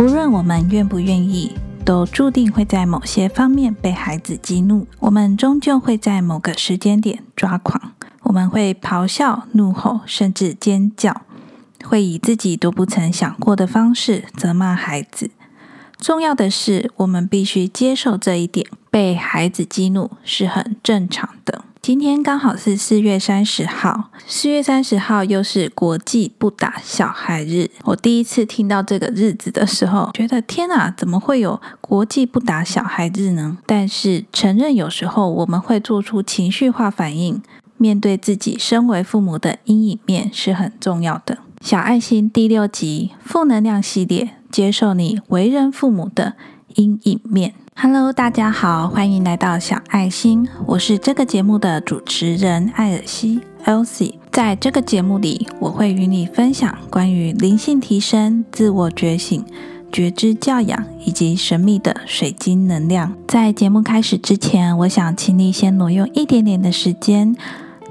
无论我们愿不愿意，都注定会在某些方面被孩子激怒。我们终究会在某个时间点抓狂。我们会咆哮、怒吼，甚至尖叫，会以自己都不曾想过的方式责骂孩子。重要的是，我们必须接受这一点：被孩子激怒是很正常的。今天刚好是四月三十号，四月三十号又是国际不打小孩日。我第一次听到这个日子的时候，觉得天哪，怎么会有国际不打小孩日呢？但是承认有时候我们会做出情绪化反应，面对自己身为父母的阴影面是很重要的。小爱心第六集负能量系列，接受你为人父母的阴影面。Hello，大家好，欢迎来到小爱心，我是这个节目的主持人艾尔西 （Elsie）。在这个节目里，我会与你分享关于灵性提升、自我觉醒、觉知教养以及神秘的水晶能量。在节目开始之前，我想请你先挪用一点点的时间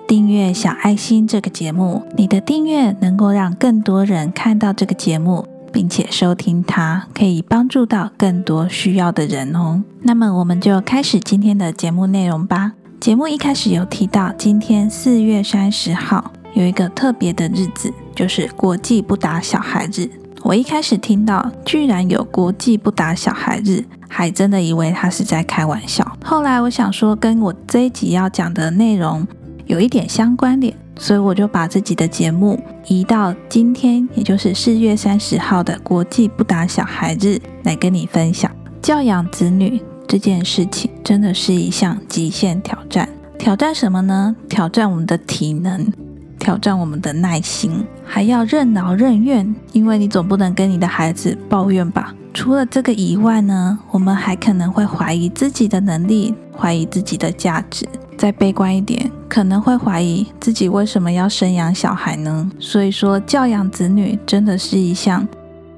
订阅小爱心这个节目。你的订阅能够让更多人看到这个节目。并且收听它，可以帮助到更多需要的人哦。那么，我们就开始今天的节目内容吧。节目一开始有提到，今天四月三十号有一个特别的日子，就是国际不打小孩日。我一开始听到居然有国际不打小孩日，还真的以为他是在开玩笑。后来我想说，跟我这一集要讲的内容有一点相关联。所以我就把自己的节目移到今天，也就是四月三十号的国际不打小孩日来跟你分享。教养子女这件事情真的是一项极限挑战。挑战什么呢？挑战我们的体能，挑战我们的耐心，还要任劳任怨。因为你总不能跟你的孩子抱怨吧？除了这个以外呢，我们还可能会怀疑自己的能力，怀疑自己的价值。再悲观一点，可能会怀疑自己为什么要生养小孩呢？所以说，教养子女真的是一项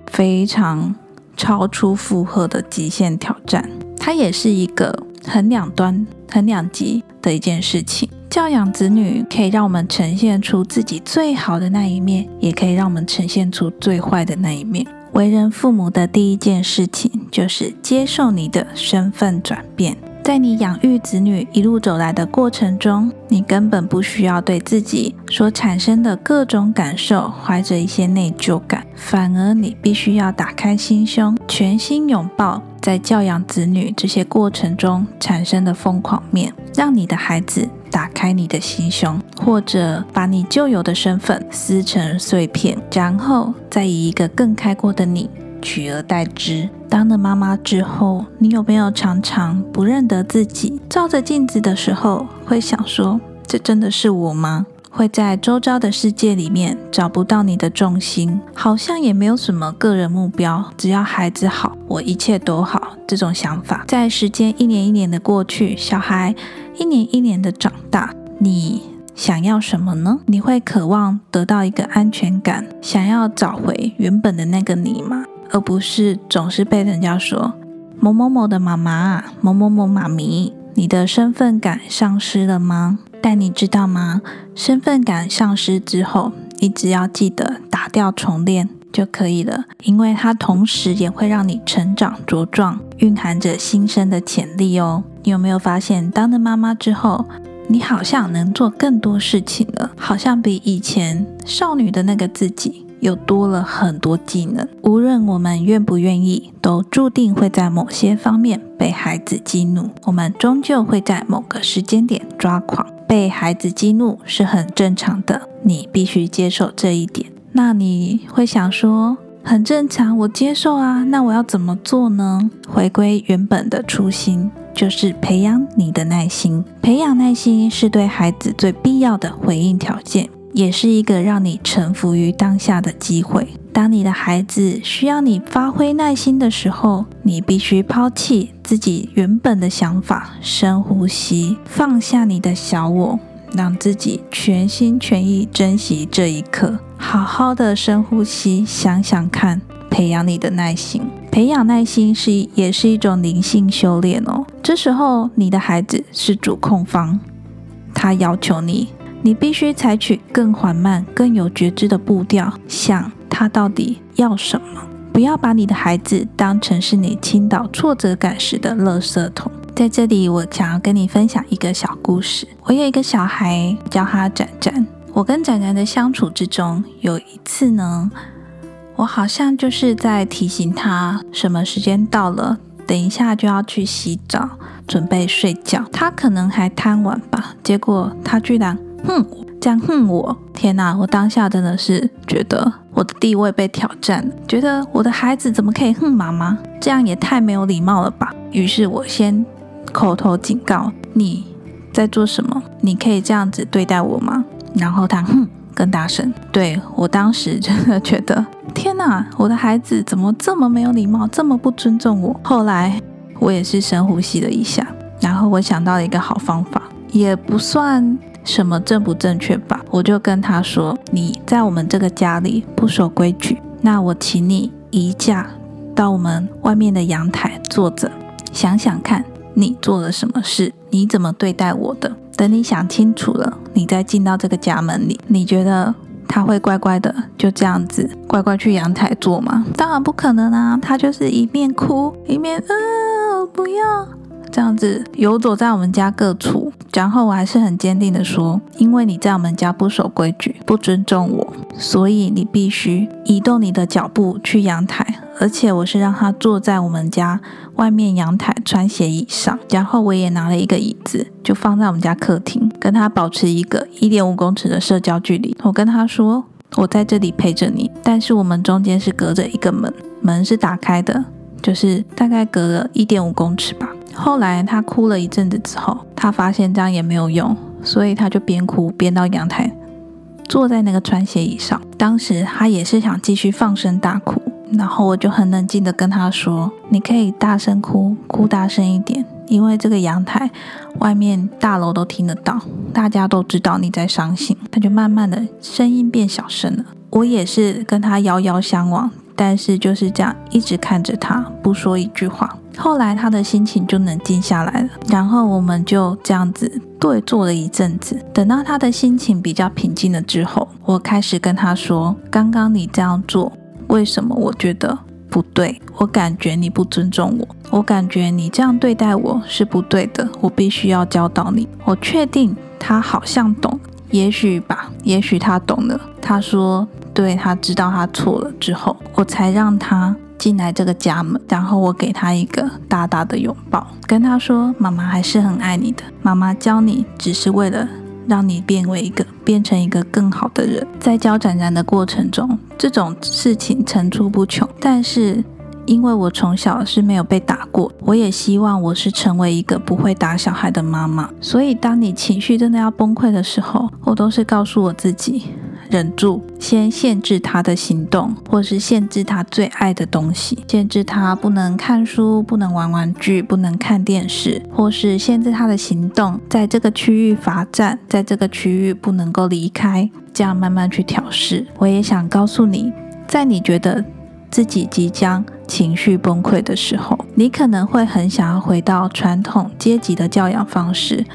非常超出负荷的极限挑战。它也是一个很两端、很两极的一件事情。教养子女可以让我们呈现出自己最好的那一面，也可以让我们呈现出最坏的那一面。为人父母的第一件事情就是接受你的身份转变。在你养育子女一路走来的过程中，你根本不需要对自己所产生的各种感受怀着一些内疚感，反而你必须要打开心胸，全心拥抱在教养子女这些过程中产生的疯狂面，让你的孩子打开你的心胸，或者把你旧有的身份撕成碎片，然后再以一个更开阔的你。取而代之。当了妈妈之后，你有没有常常不认得自己？照着镜子的时候，会想说：“这真的是我吗？”会在周遭的世界里面找不到你的重心，好像也没有什么个人目标，只要孩子好，我一切都好。这种想法，在时间一年一年的过去，小孩一年一年的长大，你想要什么呢？你会渴望得到一个安全感，想要找回原本的那个你吗？而不是总是被人家说某某某的妈妈、某某某妈咪，你的身份感丧失了吗？但你知道吗？身份感丧失之后，你只要记得打掉重练就可以了，因为它同时也会让你成长茁壮，蕴含着新生的潜力哦。你有没有发现，当了妈妈之后，你好像能做更多事情了，好像比以前少女的那个自己。又多了很多技能，无论我们愿不愿意，都注定会在某些方面被孩子激怒。我们终究会在某个时间点抓狂。被孩子激怒是很正常的，你必须接受这一点。那你会想说，很正常，我接受啊。那我要怎么做呢？回归原本的初心，就是培养你的耐心。培养耐心是对孩子最必要的回应条件。也是一个让你臣服于当下的机会。当你的孩子需要你发挥耐心的时候，你必须抛弃自己原本的想法，深呼吸，放下你的小我，让自己全心全意珍惜这一刻。好好的深呼吸，想想看，培养你的耐心。培养耐心是也是一种灵性修炼哦。这时候，你的孩子是主控方，他要求你。你必须采取更缓慢、更有觉知的步调，想他到底要什么。不要把你的孩子当成是你倾倒挫折感时的垃圾桶。在这里，我想要跟你分享一个小故事。我有一个小孩，叫他展展。我跟展展的相处之中，有一次呢，我好像就是在提醒他什么时间到了，等一下就要去洗澡，准备睡觉。他可能还贪玩吧，结果他居然哼。这样恨我，天哪！我当下真的是觉得我的地位被挑战，觉得我的孩子怎么可以恨妈妈？这样也太没有礼貌了吧！于是我先口头警告你在做什么，你可以这样子对待我吗？然后他哼更大声，对我当时真的觉得天哪，我的孩子怎么这么没有礼貌，这么不尊重我？后来我也是深呼吸了一下，然后我想到了一个好方法，也不算。什么正不正确吧？我就跟他说：“你在我们这个家里不守规矩，那我请你移驾到我们外面的阳台坐着，想想看你做了什么事，你怎么对待我的。等你想清楚了，你再进到这个家门里。你觉得他会乖乖的就这样子乖乖去阳台坐吗？当然不可能啊！他就是一面哭一面呃不要这样子游走在我们家各处。”然后我还是很坚定的说，因为你在我们家不守规矩，不尊重我，所以你必须移动你的脚步去阳台。而且我是让他坐在我们家外面阳台穿鞋椅上，然后我也拿了一个椅子，就放在我们家客厅，跟他保持一个一点五公尺的社交距离。我跟他说，我在这里陪着你，但是我们中间是隔着一个门，门是打开的，就是大概隔了一点五公尺吧。后来他哭了一阵子之后，他发现这样也没有用，所以他就边哭边到阳台，坐在那个穿鞋椅上。当时他也是想继续放声大哭，然后我就很冷静的跟他说：“你可以大声哭，哭大声一点，因为这个阳台外面大楼都听得到，大家都知道你在伤心。”他就慢慢的声音变小声了。我也是跟他遥遥相望，但是就是这样一直看着他，不说一句话。后来他的心情就冷静下来了，然后我们就这样子对坐了一阵子。等到他的心情比较平静了之后，我开始跟他说：“刚刚你这样做，为什么我觉得不对？我感觉你不尊重我，我感觉你这样对待我是不对的。我必须要教导你。我确定他好像懂，也许吧，也许他懂了。他说，对他知道他错了之后，我才让他。”进来这个家门，然后我给他一个大大的拥抱，跟他说：“妈妈还是很爱你的。妈妈教你只是为了让你变为一个，变成一个更好的人。在教展展的过程中，这种事情层出不穷。但是因为我从小是没有被打过，我也希望我是成为一个不会打小孩的妈妈。所以当你情绪真的要崩溃的时候，我都是告诉我自己。”忍住，先限制他的行动，或是限制他最爱的东西，限制他不能看书、不能玩玩具、不能看电视，或是限制他的行动，在这个区域罚站，在这个区域不能够离开，这样慢慢去调试。我也想告诉你，在你觉得自己即将情绪崩溃的时候，你可能会很想要回到传统阶级的教养方式。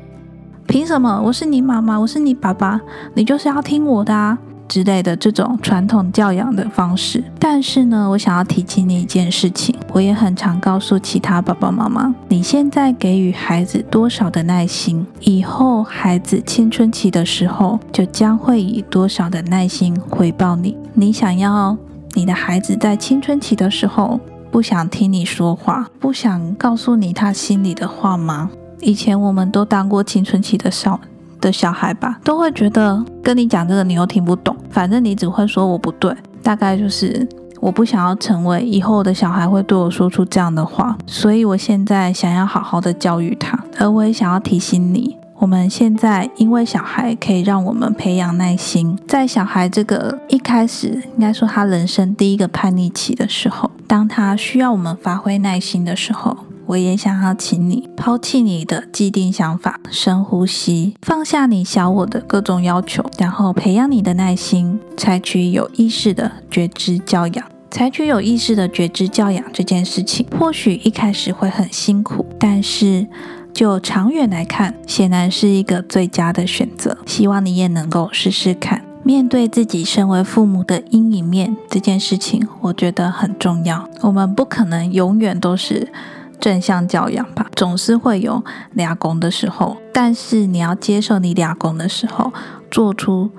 凭什么？我是你妈妈，我是你爸爸，你就是要听我的啊之类的这种传统教养的方式。但是呢，我想要提起你一件事情，我也很常告诉其他爸爸妈妈：你现在给予孩子多少的耐心，以后孩子青春期的时候，就将会以多少的耐心回报你。你想要你的孩子在青春期的时候不想听你说话，不想告诉你他心里的话吗？以前我们都当过青春期的少的小孩吧，都会觉得跟你讲这个你又听不懂，反正你只会说我不对。大概就是我不想要成为以后的小孩会对我说出这样的话，所以我现在想要好好的教育他。而我也想要提醒你，我们现在因为小孩可以让我们培养耐心，在小孩这个一开始应该说他人生第一个叛逆期的时候，当他需要我们发挥耐心的时候。我也想要请你抛弃你的既定想法，深呼吸，放下你小我的各种要求，然后培养你的耐心，采取有意识的觉知教养。采取有意识的觉知教养这件事情，或许一开始会很辛苦，但是就长远来看，显然是一个最佳的选择。希望你也能够试试看。面对自己身为父母的阴影面这件事情，我觉得很重要。我们不可能永远都是正向教养吧，总是会有俩公的时候。但是你要接受你俩公的时候，做出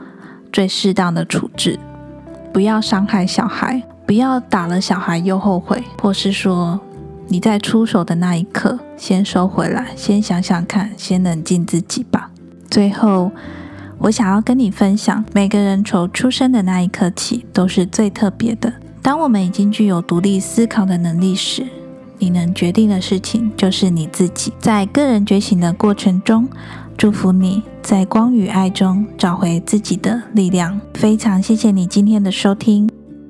最适当的处置，不要伤害小孩，不要打了小孩又后悔，或是说你在出手的那一刻先收回来，先想想看，先冷静自己吧。最后。我想要跟你分享，每个人从出生的那一刻起都是最特别的。当我们已经具有独立思考的能力时，你能决定的事情就是你自己。在个人觉醒的过程中，祝福你在光与爱中找回自己的力量。非常谢谢你今天的收听。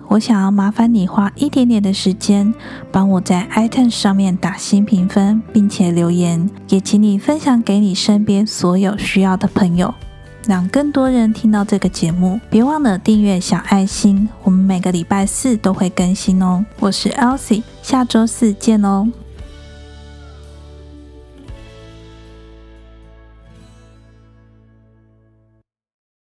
我想要麻烦你花一点点的时间，帮我在 iTunes 上面打新评分，并且留言，也请你分享给你身边所有需要的朋友。让更多人听到这个节目，别忘了订阅小爱心，我们每个礼拜四都会更新哦。我是 Elsie，下周四见哦。